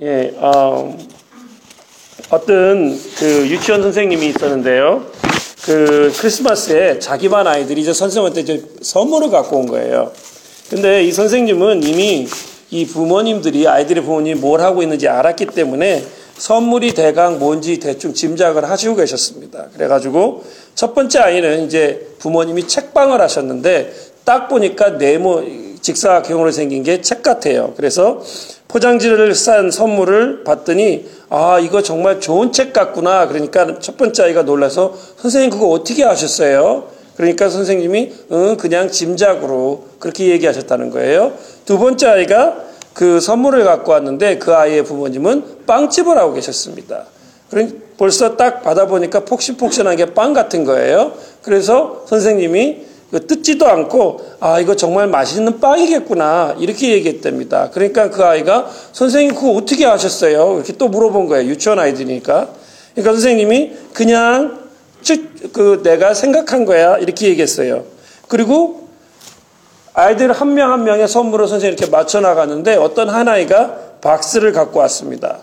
예, 어, 어떤 그 유치원 선생님이 있었는데요. 그 크리스마스에 자기 반 아이들이 이제 선생님한테 이제 선물을 갖고 온 거예요. 근데 이 선생님은 이미 이 부모님들이 아이들의 부모님이 뭘 하고 있는지 알았기 때문에 선물이 대강 뭔지 대충 짐작을 하시고 계셨습니다. 그래가지고 첫 번째 아이는 이제 부모님이 책방을 하셨는데 딱 보니까 네모 직사각형으로 생긴 게 책 같아요. 그래서 포장지를 싼 선물을 봤더니 아 이거 정말 좋은 책 같구나. 그러니까 첫 번째 아이가 놀라서 선생님 그거 어떻게 아셨어요? 그러니까 선생님이 응 그냥 짐작으로 그렇게 얘기하셨다는 거예요. 두 번째 아이가 그 선물을 갖고 왔는데 그 아이의 부모님은 빵집을 하고 계셨습니다. 벌써 딱 받아보니까 폭신폭신한 게 빵 같은 거예요. 그래서 선생님이 뜯지도 않고 아 이거 정말 맛있는 빵이겠구나 이렇게 얘기했답니다. 그러니까 그 아이가 선생님 그거 어떻게 아셨어요? 이렇게 또 물어본 거예요. 유치원 아이들이니까. 그러니까 선생님이 그냥 그 내가 생각한 거야 이렇게 얘기했어요. 그리고 아이들 한 명 한 명의 선물을 선생님 이렇게 맞춰 나가는데 어떤 한 아이가 박스를 갖고 왔습니다.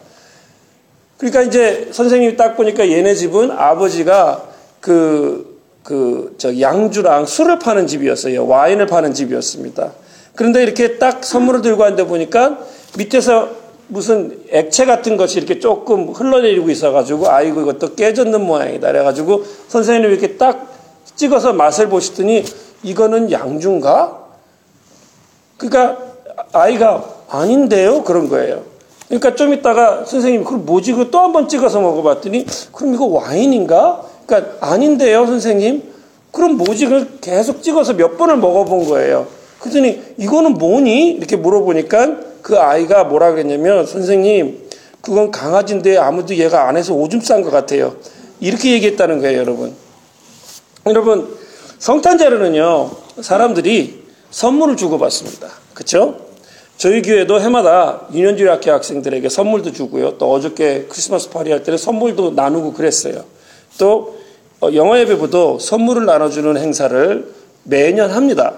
그러니까 이제 선생님이 딱 보니까 얘네 집은 아버지가 그, 그, 저 양주랑 술을 파는 집이었어요. 와인을 파는 집이었습니다. 그런데 이렇게 딱 선물을 들고 왔는데 보니까 밑에서 무슨 액체 같은 것이 이렇게 조금 흘러내리고 있어가지고 아이고 이것도 깨졌는 모양이다. 그래가지고 선생님이 이렇게 딱 찍어서 맛을 보시더니 이거는 양주인가? 그러니까 아이가 아닌데요? 그런 거예요. 그러니까 좀 있다가 선생님이 그럼 뭐지? 그또한 번 찍어서 먹어봤더니 그럼 이거 와인인가? 그러니까 아닌데요, 선생님? 그럼 뭐지? 그걸 계속 찍어서 몇 번을 먹어본 거예요. 그랬더니 이거는 뭐니? 이렇게 물어보니까 그 아이가 뭐라 그랬냐면 선생님 그건 강아지인데 아무도 얘가 안에서 오줌 싼 것 같아요. 이렇게 얘기했다는 거예요, 여러분. 여러분 성탄절에는요 사람들이 선물을 주고받습니다. 그렇죠? 저희 교회도 해마다 유년주일 학교 학생들에게 선물도 주고요. 또 어저께 크리스마스 파티 할 때는 선물도 나누고 그랬어요. 또 영어 예배부도 선물을 나눠주는 행사를 매년 합니다.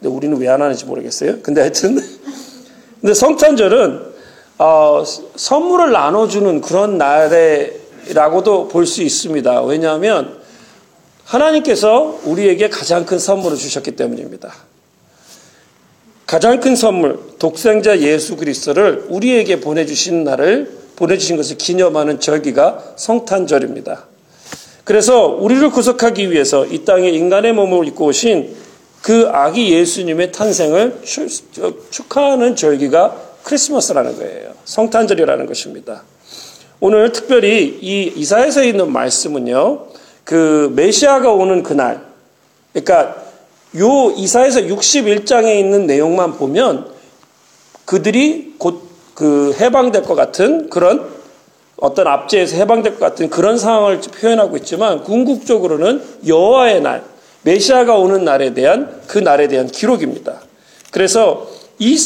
근데 우리는 왜 안 하는지 모르겠어요. 근데 하여튼 근데 성탄절은 어, 선물을 나눠주는 그런 날에라고도 볼 수 있습니다. 왜냐하면 하나님께서 우리에게 가장 큰 선물을 주셨기 때문입니다. 가장 큰 선물, 독생자 예수 그리스도를 우리에게 보내주신 날을 보내주신 것을 기념하는 절기가 성탄절입니다. 그래서 우리를 구속하기 위해서 이 땅에 인간의 몸을 입고 오신 그 아기 예수님의 탄생을 축하하는 절기가 크리스마스라는 거예요. 성탄절이라는 것입니다. 오늘 특별히 이 이사에서 있는 말씀은요, 그 메시아가 오는 그날, 그러니까 요 이사에서 61장에 있는 내용만 보면 그들이 곧 그 해방될 것 같은 그런 어떤 압제에서 해방될 것 같은 그런 상황을 표현하고 있지만 궁극적으로는 여호와의 날, 메시아가 오는 날에 대한 그 날에 대한 기록입니다. 그래서 이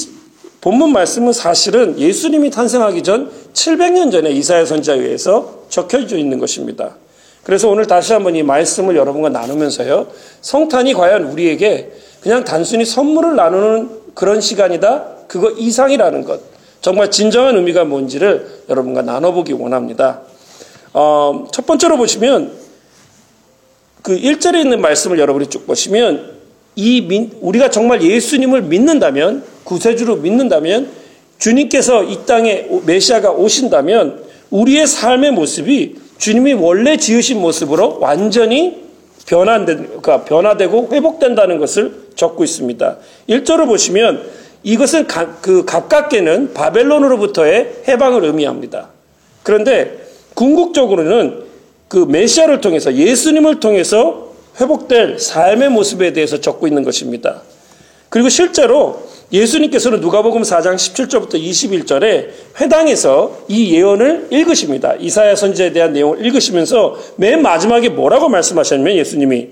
본문 말씀은 사실은 예수님이 탄생하기 전 700년 전에 이사야 선지자에 의해서 적혀져 있는 것입니다. 그래서 오늘 다시 한번 이 말씀을 여러분과 나누면서요. 성탄이 과연 우리에게 그냥 단순히 선물을 나누는 그런 시간이다. 그거 이상이라는 것. 정말 진정한 의미가 뭔지를 여러분과 나눠보기 원합니다. 어, 첫 번째로 보시면 그 1절에 있는 말씀을 여러분이 쭉 보시면 이 민, 우리가 정말 예수님을 믿는다면 구세주로 믿는다면 주님께서 이 땅에 메시아가 오신다면 우리의 삶의 모습이 주님이 원래 지으신 모습으로 완전히 변환된, 그러니까 변화되고 회복된다는 것을 적고 있습니다. 1절을 보시면 이것은 가, 그 가깝게는 바벨론으로부터의 해방을 의미합니다. 그런데 궁극적으로는 그 메시아를 통해서 예수님을 통해서 회복될 삶의 모습에 대해서 적고 있는 것입니다. 그리고 실제로 예수님께서는 누가복음 4장 17절부터 21절에 회당에서 이 예언을 읽으십니다. 이사야 선지에 대한 내용을 읽으시면서 맨 마지막에 뭐라고 말씀하셨냐면 예수님이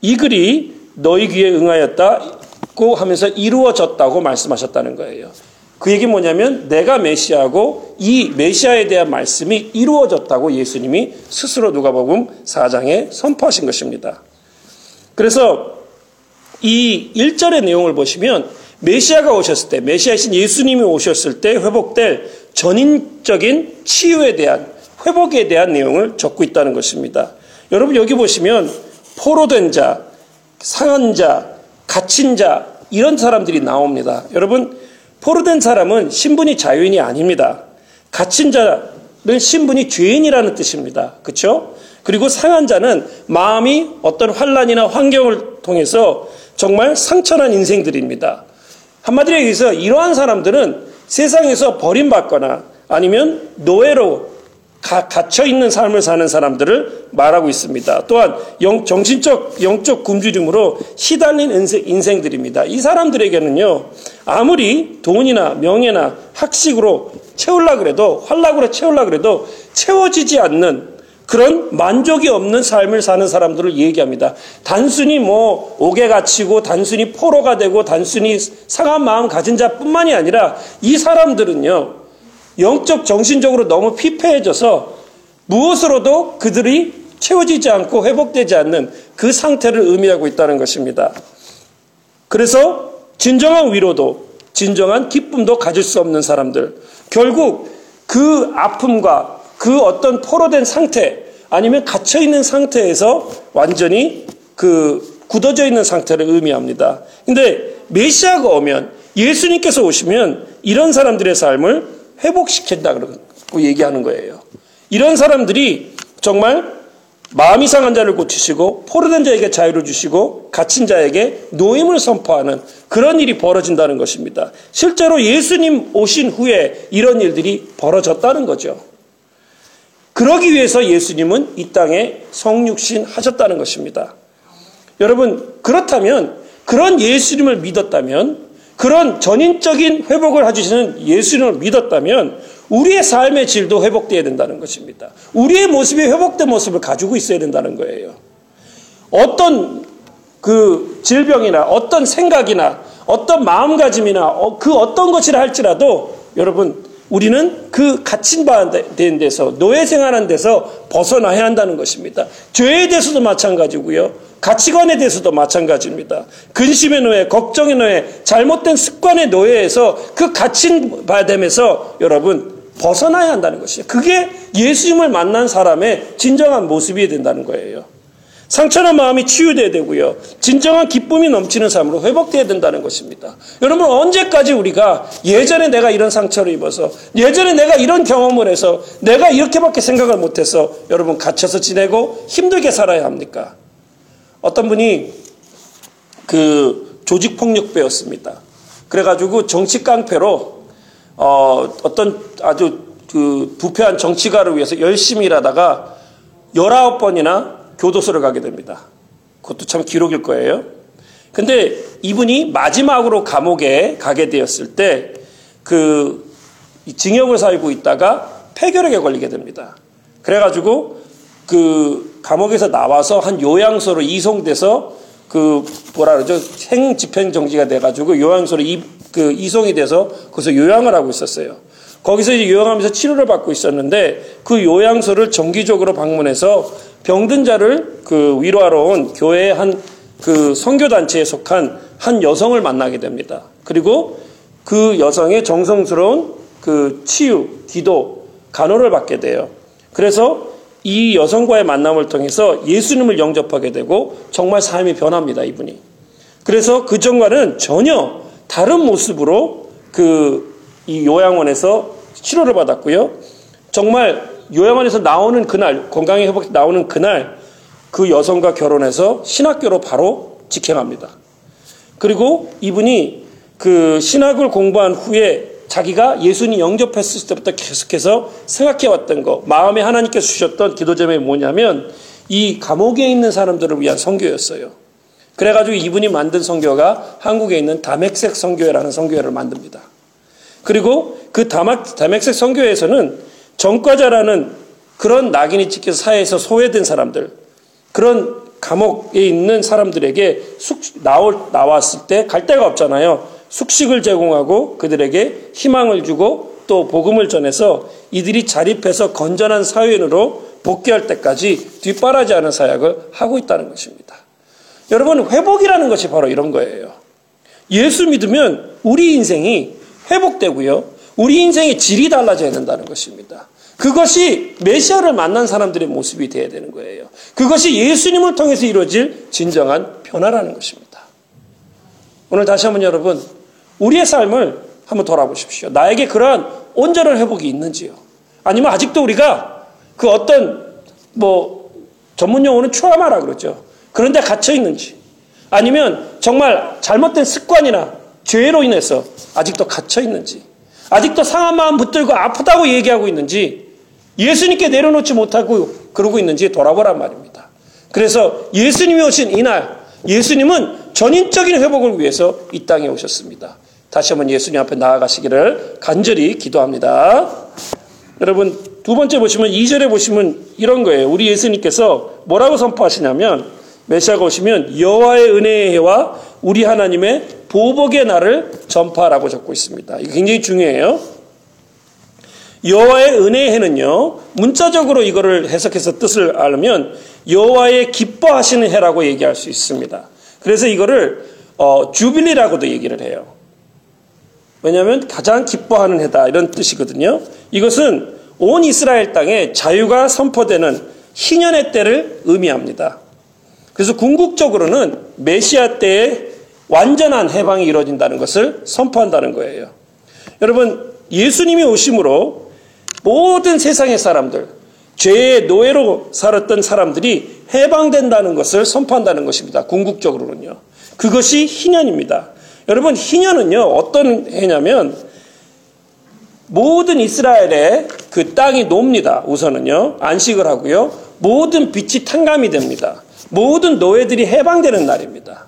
이 글이 너희 귀에 응하였다 고 하면서 이루어졌다고 말씀하셨다는 거예요. 그 얘기 뭐냐면 내가 메시아고 이 메시아에 대한 말씀이 이루어졌다고 예수님이 스스로 누가복음 4장에 선포하신 것입니다. 그래서 이 1절의 내용을 보시면 메시아가 오셨을 때, 메시아이신 예수님이 오셨을 때 회복될 전인적인 치유에 대한, 회복에 대한 내용을 적고 있다는 것입니다. 여러분 여기 보시면 포로된 자, 상한 자, 갇힌 자, 이런 사람들이 나옵니다. 여러분, 포로된 사람은 신분이 자유인이 아닙니다. 갇힌 자는 신분이 죄인이라는 뜻입니다. 그렇죠? 그리고 상한 자는 마음이 어떤 환란이나 환경을 통해서 정말 상처난 인생들입니다. 한마디로 얘기해서 이러한 사람들은 세상에서 버림받거나 아니면 노예로 가, 갇혀 있는 삶을 사는 사람들을 말하고 있습니다. 또한 영, 정신적 영적 굶주림으로 시달린 인생, 들입니다 이 사람들에게는요 아무리 돈이나 명예나 학식으로 채울라 그래도 활락으로 채울라 그래도 채워지지 않는 그런 만족이 없는 삶을 사는 사람들을 얘기합니다. 단순히 뭐 옥에 갇히고 단순히 포로가 되고 단순히 상한 마음 가진 자뿐만이 아니라 이 사람들은요. 영적 정신적으로 너무 피폐해져서 무엇으로도 그들이 채워지지 않고 회복되지 않는 그 상태를 의미하고 있다는 것입니다. 그래서 진정한 위로도 진정한 기쁨도 가질 수 없는 사람들 결국 그 아픔과 그 어떤 포로된 상태 아니면 갇혀 있는 상태에서 완전히 그 굳어져 있는 상태를 의미합니다. 근데 메시아가 오면 예수님께서 오시면 이런 사람들의 삶을 회복시킨다고 얘기하는 거예요. 이런 사람들이 정말 마음이 상한 자를 고치시고 포로된 자에게 자유를 주시고 갇힌 자에게 노임을 선포하는 그런 일이 벌어진다는 것입니다. 실제로 예수님 오신 후에 이런 일들이 벌어졌다는 거죠. 그러기 위해서 예수님은 이 땅에 성육신 하셨다는 것입니다. 여러분, 그렇다면 그런 예수님을 믿었다면 그런 전인적인 회복을 해주시는 예수님을 믿었다면 우리의 삶의 질도 회복되어야 된다는 것입니다. 우리의 모습이 회복된 모습을 가지고 있어야 된다는 거예요. 어떤 그 질병이나 어떤 생각이나 어떤 마음가짐이나 어, 그 어떤 것이라 할지라도 여러분 우리는 그 갇힌 바 된 데서 노예 생활한 데서 벗어나야 한다는 것입니다. 죄에 대해서도 마찬가지고요. 가치관에 대해서도 마찬가지입니다. 근심의 노예, 걱정의 노예, 잘못된 습관의 노예에서 그 갇힌 바됨에서 여러분 벗어나야 한다는 것이에요. 그게 예수님을 만난 사람의 진정한 모습이 된다는 거예요. 상처난 마음이 치유돼야 되고요. 진정한 기쁨이 넘치는 삶으로 회복돼야 된다는 것입니다. 여러분 언제까지 우리가 예전에 내가 이런 상처를 입어서 예전에 내가 이런 경험을 해서 내가 이렇게밖에 생각을 못해서 여러분 갇혀서 지내고 힘들게 살아야 합니까? 어떤 분이 그 조직 폭력배였습니다. 그래가지고 정치 깡패로 어, 어떤 아주 그 부패한 정치가를 위해서 열심히 일하다가 19번이나 교도소를 가게 됩니다. 그것도 참 기록일 거예요. 근데 이분이 마지막으로 감옥에 가게 되었을 때 그 징역을 살고 있다가 폐결핵에 걸리게 됩니다. 그래가지고 그 감옥에서 나와서 한 요양소로 이송돼서 그 뭐라 그러죠 생 집행 정지가 돼가지고 요양소로 이, 그 이송이 돼서 거기서 요양을 하고 있었어요. 거기서 이제 요양하면서 치료를 받고 있었는데 그 요양소를 정기적으로 방문해서 병든 자를 그 위로하러 온 교회의 한그 선교 단체에 속한 한 여성을 만나게 됩니다. 그리고 그 여성의 정성스러운 그 치유, 기도, 간호를 받게 돼요. 그래서 이 여성과의 만남을 통해서 예수님을 영접하게 되고 정말 삶이 변합니다, 이분이. 그래서 그 전과는 전혀 다른 모습으로 그 이 요양원에서 치료를 받았고요. 정말 요양원에서 나오는 그날, 건강의 회복 나오는 그날 그 여성과 결혼해서 신학교로 바로 직행합니다. 그리고 이분이 그 신학을 공부한 후에 자기가 예수님 영접했을 때부터 계속해서 생각해왔던 거, 마음에 하나님께서 주셨던 기도 제목이 뭐냐면 이 감옥에 있는 사람들을 위한 성교였어요. 그래가지고 이분이 만든 성교가 한국에 있는 담액색 성교회라는 성교회를 만듭니다. 그리고 그 담액, 담액색 성교회에서는 전과자라는 그런 낙인이 찍혀서 사회에서 소외된 사람들, 그런 감옥에 있는 사람들에게 숙, 나올, 나왔을 때 갈 데가 없잖아요. 숙식을 제공하고 그들에게 희망을 주고 또 복음을 전해서 이들이 자립해서 건전한 사회인으로 복귀할 때까지 뒷바라지 않은 사역을 하고 있다는 것입니다. 여러분, 회복이라는 것이 바로 이런 거예요. 예수 믿으면 우리 인생이 회복되고요. 우리 인생의 질이 달라져야 된다는 것입니다. 그것이 메시아를 만난 사람들의 모습이 되어야 되는 거예요. 그것이 예수님을 통해서 이루어질 진정한 변화라는 것입니다. 오늘 다시 한번 여러분, 우리의 삶을 한번 돌아보십시오. 나에게 그러한 온전한 회복이 있는지요? 아니면 아직도 우리가 그 어떤 뭐 전문 용어는 트라마라 그러죠. 그런데 갇혀 있는지 아니면 정말 잘못된 습관이나 죄로 인해서 아직도 갇혀 있는지 아직도 상한 마음 붙들고 아프다고 얘기하고 있는지 예수님께 내려놓지 못하고 그러고 있는지 돌아보란 말입니다. 그래서 예수님이 오신 이날 예수님은 전인적인 회복을 위해서 이 땅에 오셨습니다. 다시 한번 예수님 앞에 나아가시기를 간절히 기도합니다. 여러분 두 번째 보시면 2절에 보시면 이런 거예요. 우리 예수님께서 뭐라고 선포하시냐면 메시아가 오시면 여호와의 은혜의 해와 우리 하나님의 보복의 날을 전파하라고 적고 있습니다. 이게 굉장히 중요해요. 여호와의 은혜의 해는요. 문자적으로 이거를 해석해서 뜻을 알면 여호와의 기뻐하시는 해라고 얘기할 수 있습니다. 그래서 이거를 어, 주빌리라고도 얘기를 해요. 왜냐하면 가장 기뻐하는 해다 이런 뜻이거든요. 이것은 온 이스라엘 땅에 자유가 선포되는 희년의 때를 의미합니다. 그래서 궁극적으로는 메시아 때에 완전한 해방이 이루어진다는 것을 선포한다는 거예요. 여러분, 예수님이 오심으로 모든 세상의 사람들, 죄의 노예로 살았던 사람들이 해방된다는 것을 선포한다는 것입니다. 궁극적으로는요. 그것이 희년입니다. 여러분, 희년은요, 어떤 해냐면 모든 이스라엘의 그 땅이 놉니다. 우선은요. 안식을 하고요. 모든 빛이 탕감이 됩니다. 모든 노예들이 해방되는 날입니다.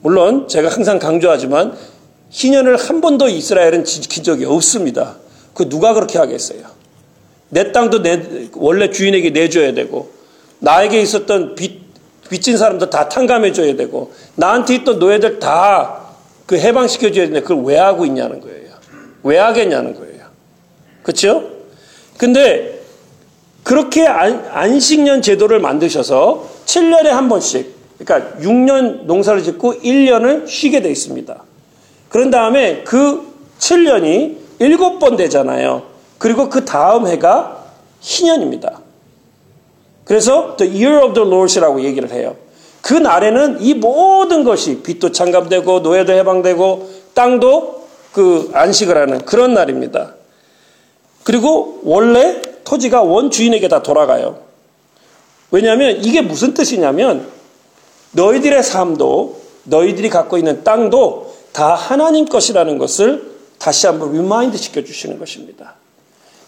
물론 제가 항상 강조하지만 희년을 한 번도 이스라엘은 지킨 적이 없습니다. 그 누가 그렇게 하겠어요? 내 땅도 내, 원래 주인에게 내줘야 되고 나에게 있었던 빚, 빚진 사람도 다 탕감해줘야 되고 나한테 있던 노예들 다 그 해방시켜줘야 되는데 그걸 왜 하고 있냐는 거예요. 왜 하겠냐는 거예요. 그렇죠? 근데 그렇게 안, 식년 제도를 만드셔서 7년에 한 번씩 그러니까 6년 농사를 짓고 1년을 쉬게 돼 있습니다. 그런 다음에 그 7년이 7번 되잖아요. 그리고 그 다음 해가 희년입니다. 그래서 the year of the Lord이라고 얘기를 해요. 그 날에는 이 모든 것이 빚도 탕감되고 노예도 해방되고 땅도 그 안식을 하는 그런 날입니다. 그리고 원래 토지가 원 주인에게 다 돌아가요. 왜냐하면 이게 무슨 뜻이냐면 너희들의 삶도 너희들이 갖고 있는 땅도 다 하나님 것이라는 것을 다시 한번 remind 시켜주시는 것입니다.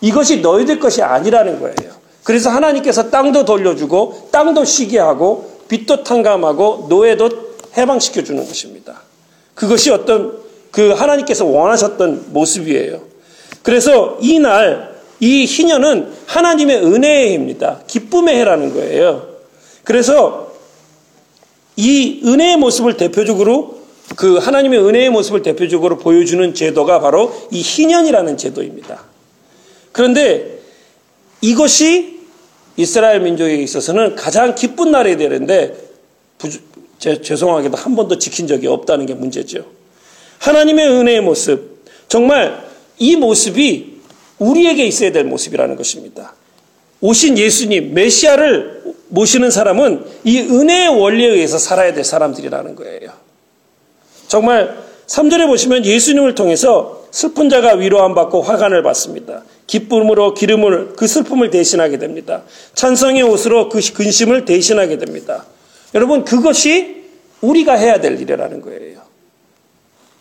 이것이 너희들 것이 아니라는 거예요. 그래서 하나님께서 땅도 돌려주고 땅도 쉬게 하고 빚도 탕감하고 노예도 해방시켜 주는 것입니다. 그것이 어떤 그 하나님께서 원하셨던 모습이에요. 그래서 이날 이 희년은 하나님의 은혜의 해입니다. 기쁨의 해라는 거예요. 그래서 이 은혜의 모습을 대표적으로 그 하나님의 은혜의 모습을 대표적으로 보여주는 제도가 바로 이 희년이라는 제도입니다. 그런데 이것이 이스라엘 민족에게 있어서는 가장 기쁜 날이 되는데 부주, 제, 죄송하게도 한 번도 지킨 적이 없다는 게 문제죠. 하나님의 은혜의 모습, 정말 이 모습이 우리에게 있어야 될 모습이라는 것입니다. 오신 예수님, 메시아를 모시는 사람은 이 은혜의 원리에 의해서 살아야 될 사람들이라는 거예요. 정말 3절에 보시면 예수님을 통해서 슬픈 자가 위로함 받고 화관을 받습니다. 기쁨으로 기름을 그 슬픔을 대신하게 됩니다. 찬성의 옷으로 그 근심을 대신하게 됩니다. 여러분 그것이 우리가 해야 될 일이라는 거예요.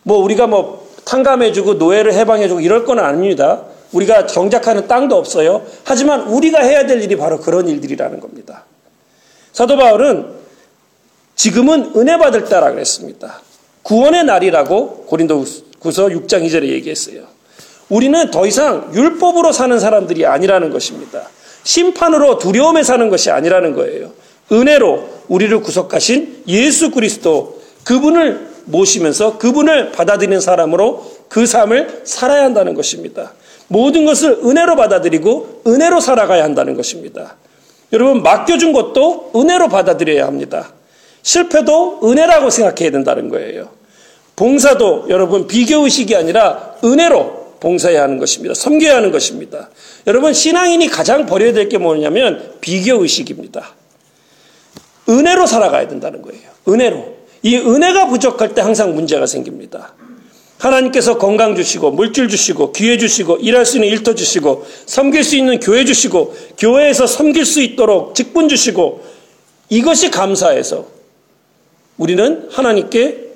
뭐 우리가 뭐 탕감해주고 노예를 해방해주고 이럴 건 아닙니다. 우리가 경작하는 땅도 없어요. 하지만 우리가 해야 될 일이 바로 그런 일들이라는 겁니다. 사도 바울은 지금은 은혜 받을 때라 그랬습니다. 구원의 날이라고 고린도후서 6장 2절에 얘기했어요. 우리는 더 이상 율법으로 사는 사람들이 아니라는 것입니다. 심판으로 두려움에 사는 것이 아니라는 거예요. 은혜로 우리를 구속하신 예수 그리스도 그분을 모시면서 그분을 받아들이는 사람으로 그 삶을 살아야 한다는 것입니다. 모든 것을 은혜로 받아들이고 은혜로 살아가야 한다는 것입니다. 여러분, 맡겨준 것도 은혜로 받아들여야 합니다. 실패도 은혜라고 생각해야 된다는 거예요. 봉사도 여러분 비교 의식이 아니라 은혜로 봉사해야 하는 것입니다. 섬겨야 하는 것입니다. 여러분 신앙인이 가장 버려야 될 게 뭐냐면 비교 의식입니다. 은혜로 살아가야 된다는 거예요. 은혜로. 이 은혜가 부족할 때 항상 문제가 생깁니다. 하나님께서 건강 주시고 물질 주시고 기회 주시고 일할 수 있는 일터 주시고 섬길 수 있는 교회 주시고 교회에서 섬길 수 있도록 직분 주시고 이것이 감사해서 우리는 하나님께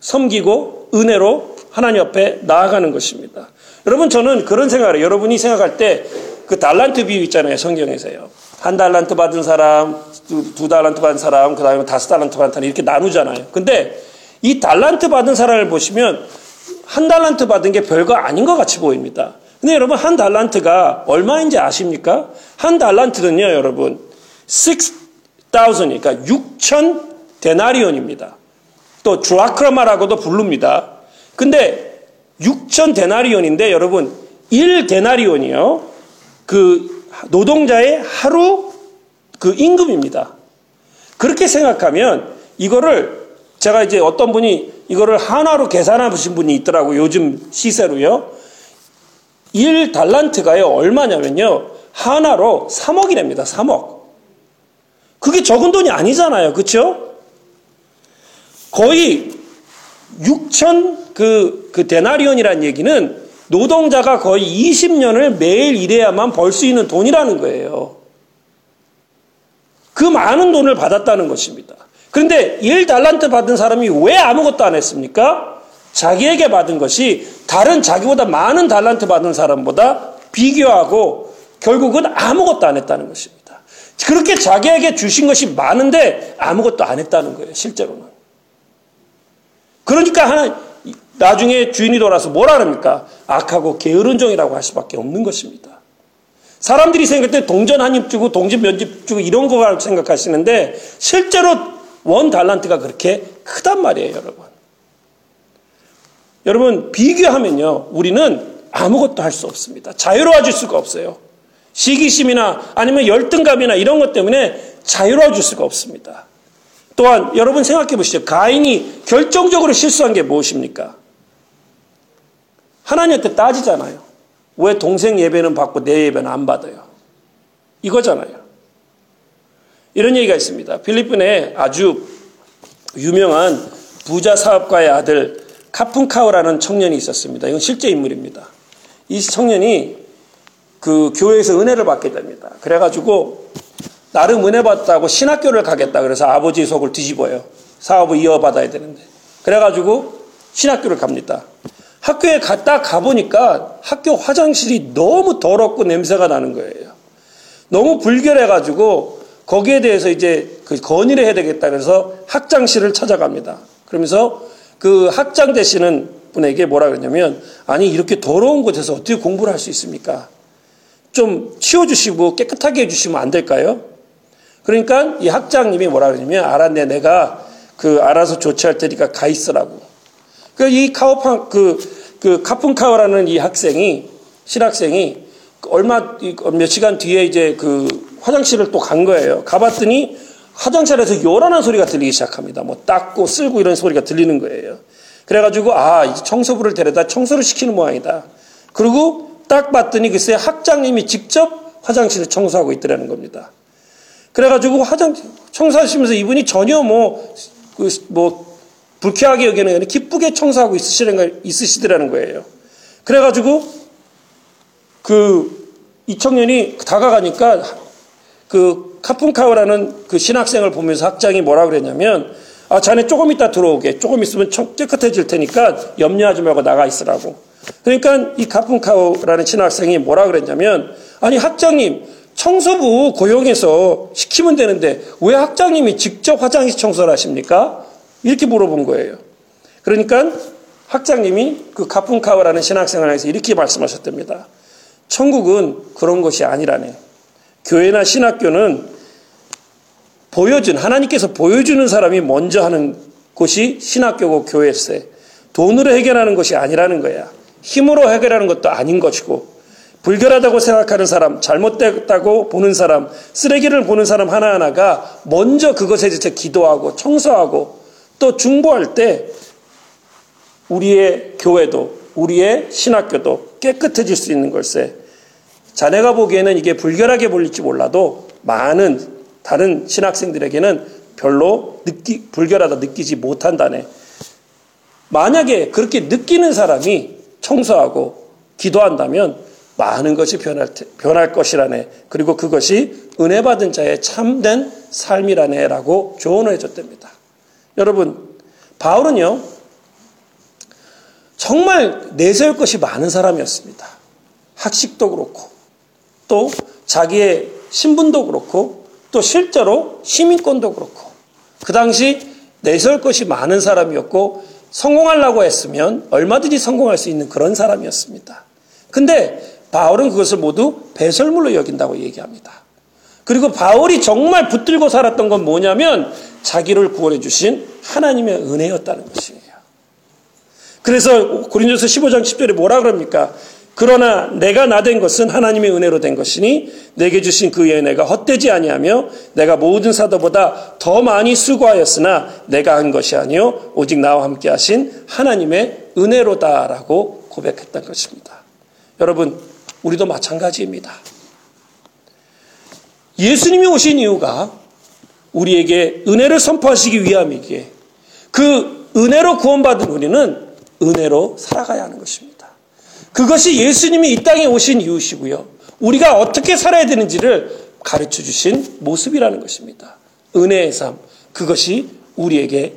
섬기고 은혜로 하나님 앞에 나아가는 것입니다. 여러분 저는 그런 생각을 해요. 여러분이 생각할 때 그 달란트 비유 있잖아요. 성경에서요. 한 달란트 받은 사람, 두, 두 달란트 받은 사람, 그 다음에 다섯 달란트 받은 사람 이렇게 나누잖아요. 근데 이 달란트 받은 사람을 보시면 한 달란트 받은 게 별거 아닌 것 같이 보입니다. 근데 여러분 한 달란트가 얼마인지 아십니까? 한 달란트는요, 여러분 6,000, 그러니까 6천 데나리온입니다. 또 드라크라마라고도 부릅니다. 근데 6천 데나리온인데 여러분 1 데나리온이요. 그 노동자의 하루 그 임금입니다. 그렇게 생각하면 이거를 제가 이제 어떤 분이 이거를 하나로 계산하신 분이 있더라고요. 요즘 시세로요. 1 달란트가요. 얼마냐면요. 하나로 3억이랍니다. 3억. 그게 적은 돈이 아니잖아요. 그렇죠? 거의 6천 그, 그 데나리온이라는 얘기는 노동자가 거의 20년을 매일 일해야만 벌 수 있는 돈이라는 거예요. 그 많은 돈을 받았다는 것입니다. 그런데 1달란트 받은 사람이 왜 아무것도 안 했습니까? 자기에게 받은 것이 다른 자기보다 많은 달란트 받은 사람보다 비교하고 결국은 아무것도 안 했다는 것입니다. 그렇게 자기에게 주신 것이 많은데 아무것도 안 했다는 거예요, 실제로는. 그러니까 하나, 나중에 주인이 돌아서 뭐라 합니까? 악하고 게으른 종이라고 할 수밖에 없는 것입니다. 사람들이 생각할 때 동전 한 입 주고 동전 몇 입 주고 이런 거 생각하시는데 실제로 원 달란트가 그렇게 크단 말이에요, 여러분. 여러분, 비교하면요, 우리는 아무것도 할 수 없습니다. 자유로워질 수가 없어요. 시기심이나 아니면 열등감이나 이런 것 때문에 자유로워질 수가 없습니다. 또한 여러분 생각해 보시죠. 가인이 결정적으로 실수한 게 무엇입니까? 하나님한테 따지잖아요. 왜 동생 예배는 받고 내 예배는 안 받아요? 이거잖아요. 이런 얘기가 있습니다. 필리핀에 아주 유명한 부자 사업가의 아들 카푼카우라는 청년이 있었습니다. 이건 실제 인물입니다. 이 청년이 그 교회에서 은혜를 받게 됩니다. 그래가지고 나름 은혜 받다고 신학교를 가겠다. 그래서 아버지 속을 뒤집어요. 사업을 이어받아야 되는데. 그래가지고 신학교를 갑니다. 학교에 갔다 가보니까 학교 화장실이 너무 더럽고 냄새가 나는 거예요. 너무 불결해가지고 거기에 대해서 이제 그 건의를 해야 되겠다 그래서 학장실을 찾아갑니다. 그러면서 그 학장 되시는 분에게 뭐라 그러냐면 아니 이렇게 더러운 곳에서 어떻게 공부를 할 수 있습니까? 좀 치워주시고 깨끗하게 해주시면 안 될까요? 그러니까 이 학장님이 뭐라 그러냐면 알았네 내가 그 알아서 조치할 테니까 가 있으라고. 그이 카오팡 그, 그 카푼카오라는 이 학생이 신학생이 얼마 몇 시간 뒤에 이제 그 화장실을 또 간 거예요. 가봤더니 화장실에서 요란한 소리가 들리기 시작합니다. 뭐 닦고 쓸고 이런 소리가 들리는 거예요. 그래가지고 아 청소부를 데려다 청소를 시키는 모양이다. 그리고 딱 봤더니 글쎄 학장님이 직접 화장실을 청소하고 있더라는 겁니다. 그래가지고 화장 청소하시면서 이분이 전혀 뭐, 그, 뭐, 불쾌하게 여기는 아니라 기쁘게 청소하고 있으시는, 있으시더라는 거예요. 그래가지고 그, 이 청년이 다가가니까 그 카푼카우라는 그 신학생을 보면서 학장이 뭐라 그랬냐면 아 자네 조금 있다 들어오게 조금 있으면 깨끗해질 테니까 염려하지 말고 나가 있으라고 그러니까 이 카푼카우라는 신학생이 뭐라 그랬냐면 아니 학장님 청소부 고용해서 시키면 되는데 왜 학장님이 직접 화장실 청소를 하십니까? 이렇게 물어본 거예요. 그러니까 학장님이 그 카푼카우라는 신학생을 향해서 이렇게 말씀하셨답니다. 천국은 그런 것이 아니라네. 교회나 신학교는 보여준 하나님께서 보여주는 사람이 먼저 하는 곳이 신학교고 교회세. 돈으로 해결하는 것이 아니라는 거야. 힘으로 해결하는 것도 아닌 것이고 불결하다고 생각하는 사람, 잘못됐다고 보는 사람, 쓰레기를 보는 사람 하나하나가 먼저 그것에 대해서 기도하고 청소하고 또 중보할 때 우리의 교회도 우리의 신학교도 깨끗해질 수 있는 걸세. 자네가 보기에는 이게 불결하게 보일지 몰라도 많은 다른 신학생들에게는 별로 느끼, 불결하다 느끼지 못한다네. 만약에 그렇게 느끼는 사람이 청소하고 기도한다면 많은 것이 변할, 변할 것이라네. 그리고 그것이 은혜 받은 자의 참된 삶이라네 라고 조언을 해줬답니다. 여러분, 바울은요, 정말 내세울 것이 많은 사람이었습니다. 학식도 그렇고, 또 자기의 신분도 그렇고, 또 실제로 시민권도 그렇고, 그 당시 내세울 것이 많은 사람이었고, 성공하려고 했으면 얼마든지 성공할 수 있는 그런 사람이었습니다. 근데 바울은 그것을 모두 배설물로 여긴다고 얘기합니다. 그리고 바울이 정말 붙들고 살았던 건 뭐냐면 자기를 구원해 주신 하나님의 은혜였다는 것이에요. 그래서 고린도서 15장 10절에 뭐라 그럽니까? 그러나 내가 나 된 것은 하나님의 은혜로 된 것이니 내게 주신 그 은혜가 헛되지 아니하며 내가 모든 사도보다 더 많이 수고하였으나 내가 한 것이 아니요 오직 나와 함께 하신 하나님의 은혜로다라고 고백했던 것입니다. 여러분 우리도 마찬가지입니다. 예수님이 오신 이유가 우리에게 은혜를 선포하시기 위함이기에 그 은혜로 구원받은 우리는 은혜로 살아가야 하는 것입니다. 그것이 예수님이 이 땅에 오신 이유시고요. 우리가 어떻게 살아야 되는지를 가르쳐 주신 모습이라는 것입니다. 은혜의 삶. 그것이 우리에게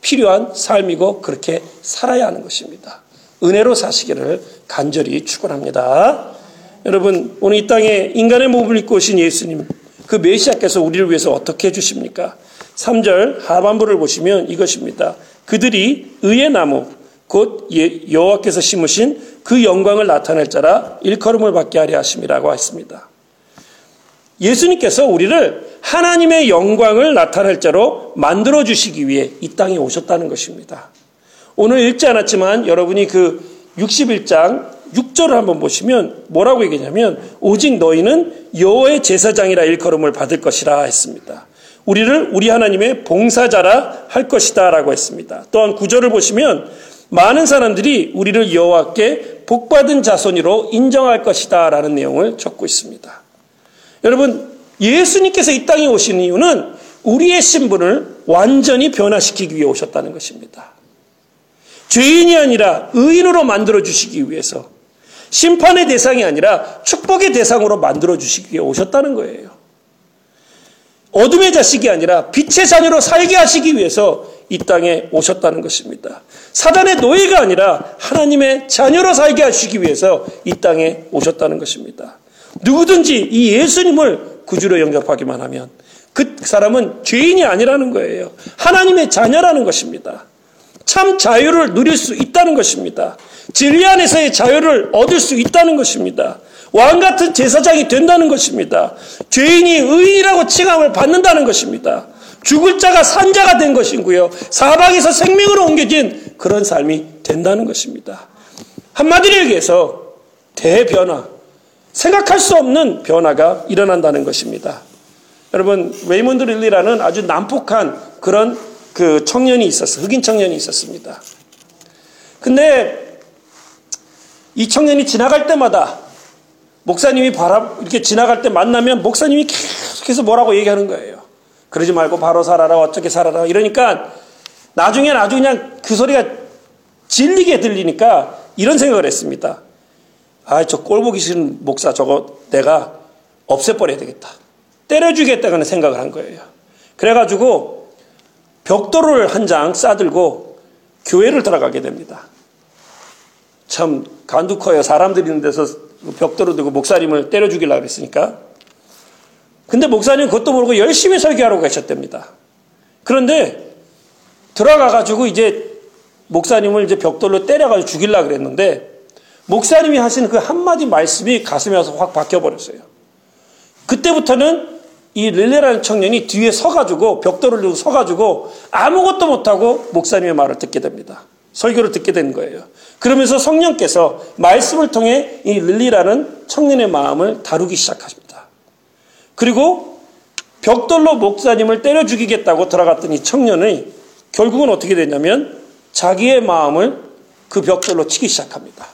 필요한 삶이고 그렇게 살아야 하는 것입니다. 은혜로 사시기를 간절히 축원합니다. 여러분 오늘 이 땅에 인간의 몸을 입고 오신 예수님 그 메시아께서 우리를 위해서 어떻게 해주십니까? 3절 하반부를 보시면 이것입니다. 그들이 의의 나무 곧 예, 여호와께서 심으신 그 영광을 나타낼 자라 일컬음을 받게 하려 하심이라고 했습니다. 예수님께서 우리를 하나님의 영광을 나타낼 자로 만들어 주시기 위해 이 땅에 오셨다는 것입니다. 오늘 읽지 않았지만 여러분이 그 61장 6절을 한번 보시면 뭐라고 얘기냐면 오직 너희는 여호와의 제사장이라 일컬음을 받을 것이라 했습니다. 우리를 우리 하나님의 봉사자라 할 것이다라고 했습니다. 또한 9절을 보시면 많은 사람들이 우리를 여호와께 복받은 자손으로 인정할 것이다라는 내용을 적고 있습니다. 여러분 예수님께서 이 땅에 오신 이유는 우리의 신분을 완전히 변화시키기 위해 오셨다는 것입니다. 죄인이 아니라 의인으로 만들어 주시기 위해서 심판의 대상이 아니라 축복의 대상으로 만들어 주시기 위해 오셨다는 거예요. 어둠의 자식이 아니라 빛의 자녀로 살게 하시기 위해서 이 땅에 오셨다는 것입니다. 사단의 노예가 아니라 하나님의 자녀로 살게 하시기 위해서 이 땅에 오셨다는 것입니다. 누구든지 이 예수님을 구주로 영접하기만 하면 그 사람은 죄인이 아니라는 거예요. 하나님의 자녀라는 것입니다. 참 자유를 누릴 수 있다는 것입니다. 진리 안에서의 자유를 얻을 수 있다는 것입니다. 왕 같은 제사장이 된다는 것입니다. 죄인이 의인이라고 칭함을 받는다는 것입니다. 죽을 자가 산자가 된 것이고요. 사방에서 생명으로 옮겨진 그런 삶이 된다는 것입니다. 한마디로 얘기해서 대변화, 생각할 수 없는 변화가 일어난다는 것입니다. 여러분, 레이몬드 릴리라는 아주 난폭한 그런 그 청년이 있었어. 흑인 청년이 있었습니다. 근데 이 청년이 지나갈 때마다 목사님이 바라 이렇게 지나갈 때 만나면 목사님이 계속해서 뭐라고 얘기하는 거예요. 그러지 말고 바로 살아라 어떻게 살아라 이러니까 나중에 나중에 그냥 그 소리가 질리게 들리니까 이런 생각을 했습니다. 아, 저 꼴보기 싫은 목사 저거 내가 없애버려야 되겠다. 때려주겠다는 생각을 한 거예요. 그래가지고 벽돌을 한 장 싸들고 교회를 들어가게 됩니다. 참 간두 커요. 사람들이 있는 데서 벽돌을 들고 목사님을 때려 죽이려고 했으니까. 근데 목사님 그것도 모르고 열심히 설교하러 가셨답니다. 그런데 들어가가지고 이제 목사님을 이제 벽돌로 때려가지고 죽이려고 그랬는데 목사님이 하시는 그 한마디 말씀이 가슴에 와서 확 박혀버렸어요. 그때부터는 이 릴레라는 청년이 뒤에 서가지고 벽돌을 들고 서가지고 아무것도 못하고 목사님의 말을 듣게 됩니다. 설교를 듣게 된 거예요. 그러면서 성령께서 말씀을 통해 이 릴리라는 청년의 마음을 다루기 시작하십니다. 그리고 벽돌로 목사님을 때려 죽이겠다고 들어갔던 이 청년이 결국은 어떻게 됐냐면 자기의 마음을 그 벽돌로 치기 시작합니다.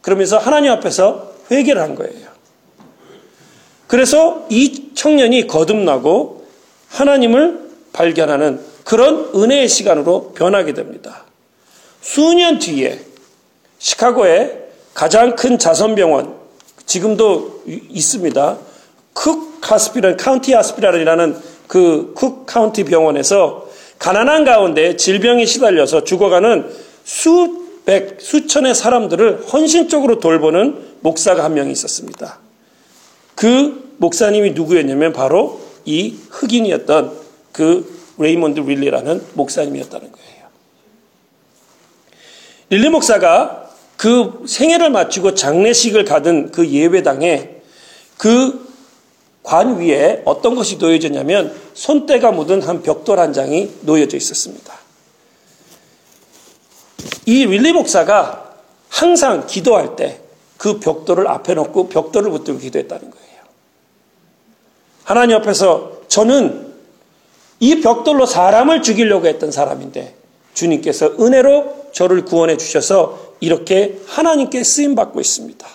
그러면서 하나님 앞에서 회개를 한 거예요. 그래서 이 청년이 거듭나고 하나님을 발견하는 그런 은혜의 시간으로 변하게 됩니다. 수년 뒤에 시카고의 가장 큰 자선병원, 지금도 있습니다. Cook Hospital, County Hospital이라는 그 Cook County 병원에서 가난한 가운데 질병에 시달려서 죽어가는 수백, 수천의 사람들을 헌신적으로 돌보는 목사가 한명 있었습니다. 그 목사님이 누구였냐면 바로 이 흑인이었던 그 레이몬드 릴리라는 목사님이었다는 거예요. 릴리 목사가 그 생애를 마치고 장례식을 가든 그 예배당에 그 관 위에 어떤 것이 놓여졌냐면 손때가 묻은 한 벽돌 한 장이 놓여져 있었습니다. 이 릴리 목사가 항상 기도할 때 그 벽돌을 앞에 놓고 벽돌을 붙들고 기도했다는 거예요. 하나님 앞에서 저는 이 벽돌로 사람을 죽이려고 했던 사람인데 주님께서 은혜로 저를 구원해 주셔서 이렇게 하나님께 쓰임 받고 있습니다.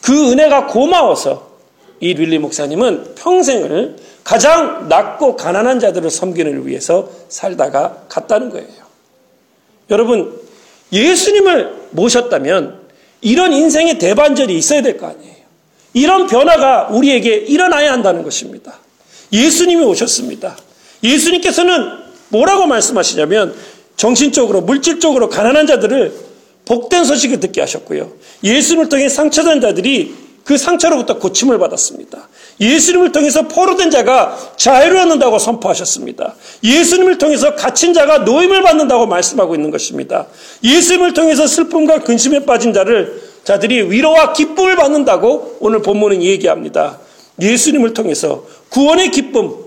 그 은혜가 고마워서 이 릴리 목사님은 평생을 가장 낮고 가난한 자들을 섬기는 위해서 살다가 갔다는 거예요. 여러분, 예수님을 모셨다면 이런 인생의 대반전이 있어야 될 거 아니에요. 이런 변화가 우리에게 일어나야 한다는 것입니다. 예수님이 오셨습니다. 예수님께서는 뭐라고 말씀하시냐면 정신적으로, 물질적으로 가난한 자들을 복된 소식을 듣게 하셨고요. 예수님을 통해 상처된 자들이 그 상처로부터 고침을 받았습니다. 예수님을 통해서 포로된 자가 자유를 얻는다고 선포하셨습니다. 예수님을 통해서 갇힌 자가 노임을 받는다고 말씀하고 있는 것입니다. 예수님을 통해서 슬픔과 근심에 빠진 자를 자들이 위로와 기쁨을 받는다고 오늘 본문은 얘기합니다. 예수님을 통해서 구원의 기쁨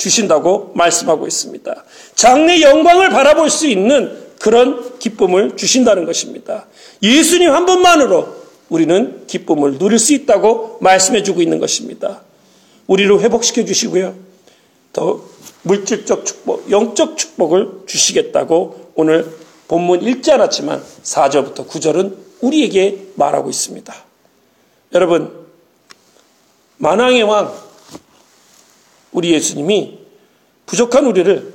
주신다고 말씀하고 있습니다. 장래 영광을 바라볼 수 있는 그런 기쁨을 주신다는 것입니다. 예수님 한 분만으로 우리는 기쁨을 누릴 수 있다고 말씀해 주고 있는 것입니다. 우리를 회복시켜 주시고요. 더 물질적 축복, 영적 축복을 주시겠다고 오늘 본문 읽지 않았지만 4절부터 9절은 우리에게 말하고 있습니다. 여러분, 만왕의 왕, 우리 예수님이 부족한 우리를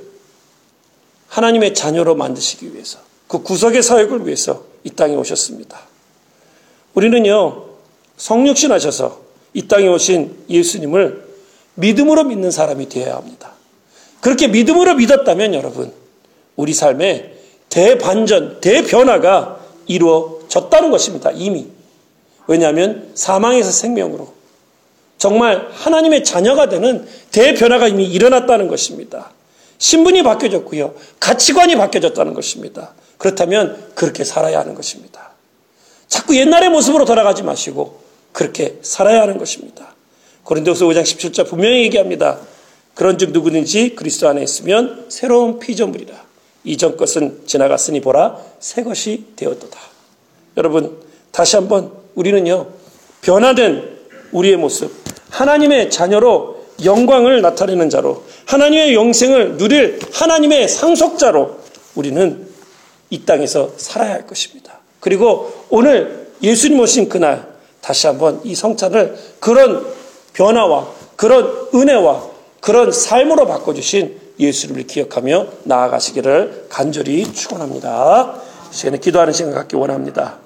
하나님의 자녀로 만드시기 위해서 그 구석의 사역을 위해서 이 땅에 오셨습니다. 우리는요, 성육신 하셔서 이 땅에 오신 예수님을 믿음으로 믿는 사람이 되어야 합니다. 그렇게 믿음으로 믿었다면 여러분, 우리 삶에 대반전, 대변화가 이루어졌다는 것입니다. 이미. 왜냐하면 사망에서 생명으로 정말 하나님의 자녀가 되는 대변화가 이미 일어났다는 것입니다. 신분이 바뀌어졌고요. 가치관이 바뀌어졌다는 것입니다. 그렇다면 그렇게 살아야 하는 것입니다. 자꾸 옛날의 모습으로 돌아가지 마시고 그렇게 살아야 하는 것입니다. 고린도서 5장 17절 분명히 얘기합니다. 그런즉 누구든지 그리스도 안에 있으면 새로운 피조물이라. 이전 것은 지나갔으니 보라 새 것이 되었도다. 여러분 다시 한번 우리는요 변화된 우리의 모습 하나님의 자녀로 영광을 나타내는 자로 하나님의 영생을 누릴 하나님의 상속자로 우리는 이 땅에서 살아야 할 것입니다. 그리고 오늘 예수님 오신 그날 다시 한번 이 성찬을 그런 변화와 그런 은혜와 그런 삶으로 바꿔주신 예수를 기억하며 나아가시기를 간절히 축원합니다. 시간에 기도하는 시간 갖기 원합니다.